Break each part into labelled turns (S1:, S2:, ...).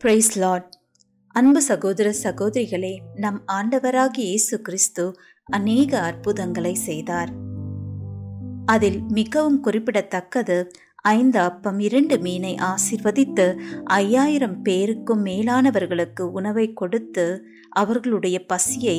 S1: Price Lord அன்பு சகோதர சகோதரிகளே நம் ஆண்டவராகிய இயேசு கிறிஸ்து அநேக அற்புதங்களை செய்தார். அதில் மிகவும் குறிப்பிடத்தக்கது ஐந்து அப்பம் இரண்டு மீனை ஆசிர்வதித்து ஐயாயிரம் பேருக்கும் மேலானவர்களுக்கு உணவை கொடுத்து அவர்களுடைய பசியை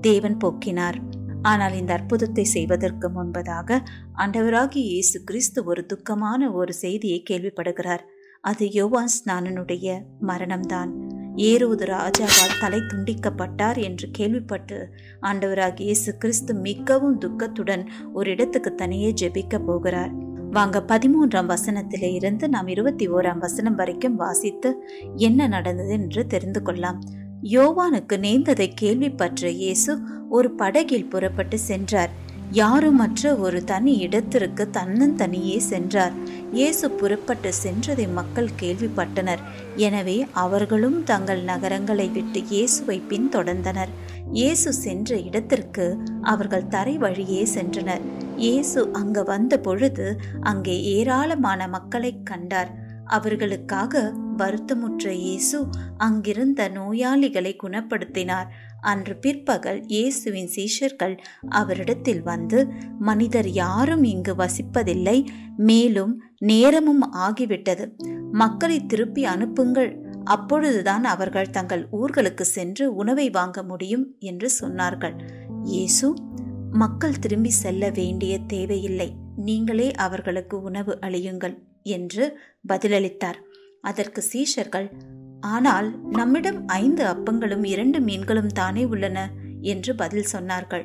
S1: தேவன் போக்கினார். ஆனால் இந்த அற்புதத்தை செய்வதற்கு முன்பதாக ஆண்டவராகிய இயேசு கிறிஸ்து ஒரு துக்கமான ஒரு செய்தியை கேள்விப்படுகிறார். அது யோவான் ஸ்நானனுடைய மரணம்தான். ஏறுவது ராஜாவால் தலை துண்டிக்கப்பட்டார் என்று கேள்விப்பட்டு ஆண்டவராக இயேசு கிறிஸ்து மிகவும் துக்கத்துடன் ஒரு இடத்துக்கு தனியே ஜெபிக்க போகிறார். வாங்க பதிமூன்றாம் வசனத்திலே இருந்து நாம் இருபத்தி ஓராம் வசனம் வரைக்கும் வாசித்து என்ன நடந்தது என்று தெரிந்து கொள்ளலாம். யோவானுக்கு நேர்ந்ததை கேள்விப்பற்ற இயேசு ஒரு படகில் புறப்பட்டு சென்றார். யாருமற்ற ஒரு தனி இடத்திற்கு தன்னந்தனியே சென்றார். இயேசு புறப்பட்டு சென்றதை மக்கள் கேள்விப்பட்டனர். எனவே அவர்களும் தங்கள் நகரங்களை விட்டு இயேசுவை பின்தொடர்ந்தனர். இயேசு சென்ற இடத்திற்கு அவர்கள் தரை வழியே சென்றனர். இயேசு அங்கு வந்த பொழுது அங்கே ஏராளமான மக்களை கண்டார். அவர்களுக்காக வருத்தமுற்ற இயேசு அங்கிருந்த நோயாளிகளை குணப்படுத்தினார். அன்று பிற்பகல் இயேசுவின் சீஷர்கள் அவரிடத்தில் வந்து மனிதர் யாரும் இங்கு வசிப்பதில்லை மேலும் நேரமும் ஆகிவிட்டது. மக்களை திருப்பி அனுப்புங்கள். அப்பொழுதுதான் அவர்கள் தங்கள் ஊர்களுக்கு சென்று உணவை வாங்க முடியும் என்று சொன்னார்கள். இயேசு மக்கள் திரும்பி செல்ல வேண்டிய தேவையில்லை. நீங்களே அவர்களுக்கு உணவு அளியுங்கள் என்று பதிலளித்தார். அதற்கு சீஷர்கள் ஆனால் நம்மிடம் ஐந்து அப்பங்களும் இரண்டு மீன்களும் தானே உள்ளன? என்று பதில் சொன்னார்கள்.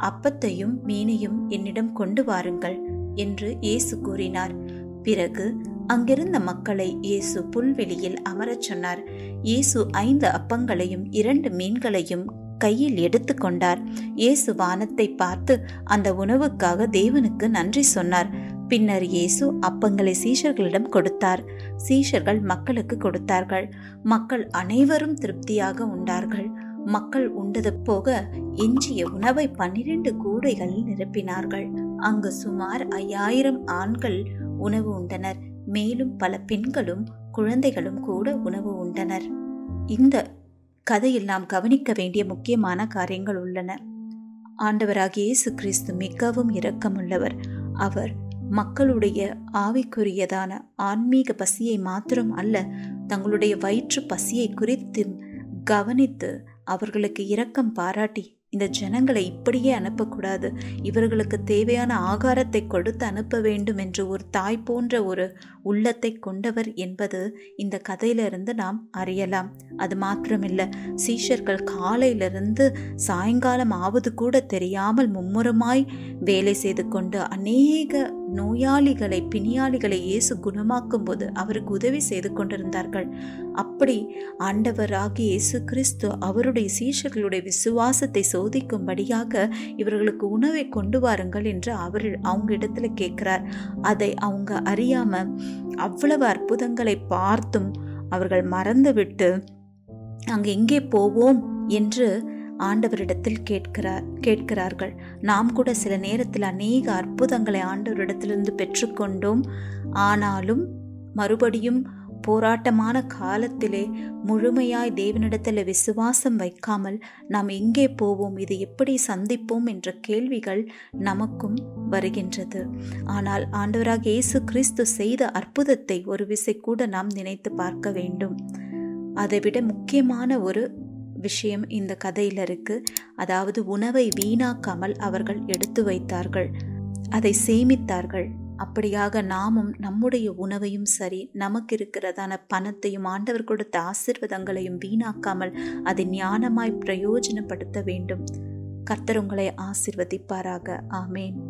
S1: அப்பத்தையும் மீனையும் என்னிடம் கொண்டு வாருங்கள் என்று இயேசு கூறினார். பிறகு அங்கிருந்த மக்களை இயேசு புல்வெளியில் அமரச் சொன்னார். இயேசு ஐந்து அப்பங்களையும் இரண்டு மீன்களையும் கையில் எடுத்துக்கொண்டார். இயேசு வானத்தை பார்த்து அந்த உணவுக்காக தேவனுக்கு நன்றி சொன்னார். பின்னர் இயேசு அப்பங்களை சீஷர்களிடம் கொடுத்தார். சீஷர்கள் மக்களுக்கு கொடுத்தார்கள். மக்கள் அனைவரும் திருப்தியாக உண்டார்கள். மக்கள் உண்டது போக எஞ்சிய உணவை பன்னிரண்டு கூடைகளில் நிரப்பினார்கள். அங்கு சுமார் ஐயாயிரம் ஆண்கள் உணவு உண்டனர். மேலும் பல பெண்களும் குழந்தைகளும் கூட உணவு உண்டனர். இந்த கதையில் நாம் கவனிக்க வேண்டிய முக்கியமான காரியங்கள் உள்ளன. ஆண்டவராகிய இயேசு கிறிஸ்து மிகவும் இரக்கமுள்ளவர். அவர் மக்களுடைய ஆவிக்குரியதான ஆன்மீக பசியை மாத்திரம் அல்ல தங்களுடைய வயிற்று பசியை குறித்து கவனித்து அவர்களுக்கு இரக்கம் பாராட்டி இந்த ஜனங்களை இப்படியே அனுப்பக்கூடாது. இவர்களுக்கு தேவையான ஆகாரத்தை கொடுத்து அனுப்ப வேண்டும் என்று ஒரு தாய் போன்ற ஒரு உள்ளத்தை கொண்டவர் என்பது இந்த கதையிலிருந்து நாம் அறியலாம். அது மாத்திரமில்லை சீஷர்கள் காலையிலிருந்து சாயங்காலம் ஆவது கூட தெரியாமல் மும்முரமாய் வேலை செய்து கொண்டு அநேக நோயாளிகளை பிணியாளிகளை இயேசு குணமாக்கும் போது அவருக்கு உதவி செய்து கொண்டிருந்தார்கள். அப்படி ஆண்டவராகி இயேசு கிறிஸ்து அவருடைய சீஷர்களுடைய விசுவாசத்தை சோதிக்கும்படியாக இவர்களுக்கு உணவை கொண்டு வாருங்கள் என்று அவர் அவங்க இடத்துல கேட்கிறார். அதை அவங்க அறியாம அவ்வளவு அற்புதங்களை பார்த்தும் அவர்கள் மறந்துவிட்டு அங்கே எங்கே போவோம்? என்று ஆண்டவரிடத்தில் கேட்கிறார் கேட்கிறார்கள். நாம் கூட சில நேரத்தில் அநேக அற்புதங்களை ஆண்டவரிடத்திலிருந்து பெற்றுக்கொண்டோம். ஆனாலும் மறுபடியும் போராட்டமான காலத்திலே முழுமையாய் தேவனிடத்தில் விசுவாசம் வைக்காமல் நாம் எங்கே போவோம் இதை எப்படி சந்திப்போம் என்ற கேள்விகள் நமக்கும் வருகின்றது. ஆனால் ஆண்டவராக இயேசு கிறிஸ்து செய்த அற்புதத்தை ஒரு விசை கூட நாம் நினைத்து பார்க்க வேண்டும். அதைவிட முக்கியமான ஒரு விஷயம் இந்த கதையில் இருக்கு. அதாவது உணவை வீணாக்காமல் அவர்கள் எடுத்து வைத்தார்கள். அதை சேமித்தார்கள். அப்படியாக நாமும் நம்முடைய உணவையும் சரி நமக்கு இருக்கிறதான பணத்தையும் ஆண்டவர் கொடுத்த ஆசிர்வாதங்களையும் வீணாக்காமல் அதை ஞானமாய் பிரயோஜனப்படுத்த வேண்டும். கர்த்தர் உங்களை ஆசிர்வதிப்பாராக. ஆமேன்.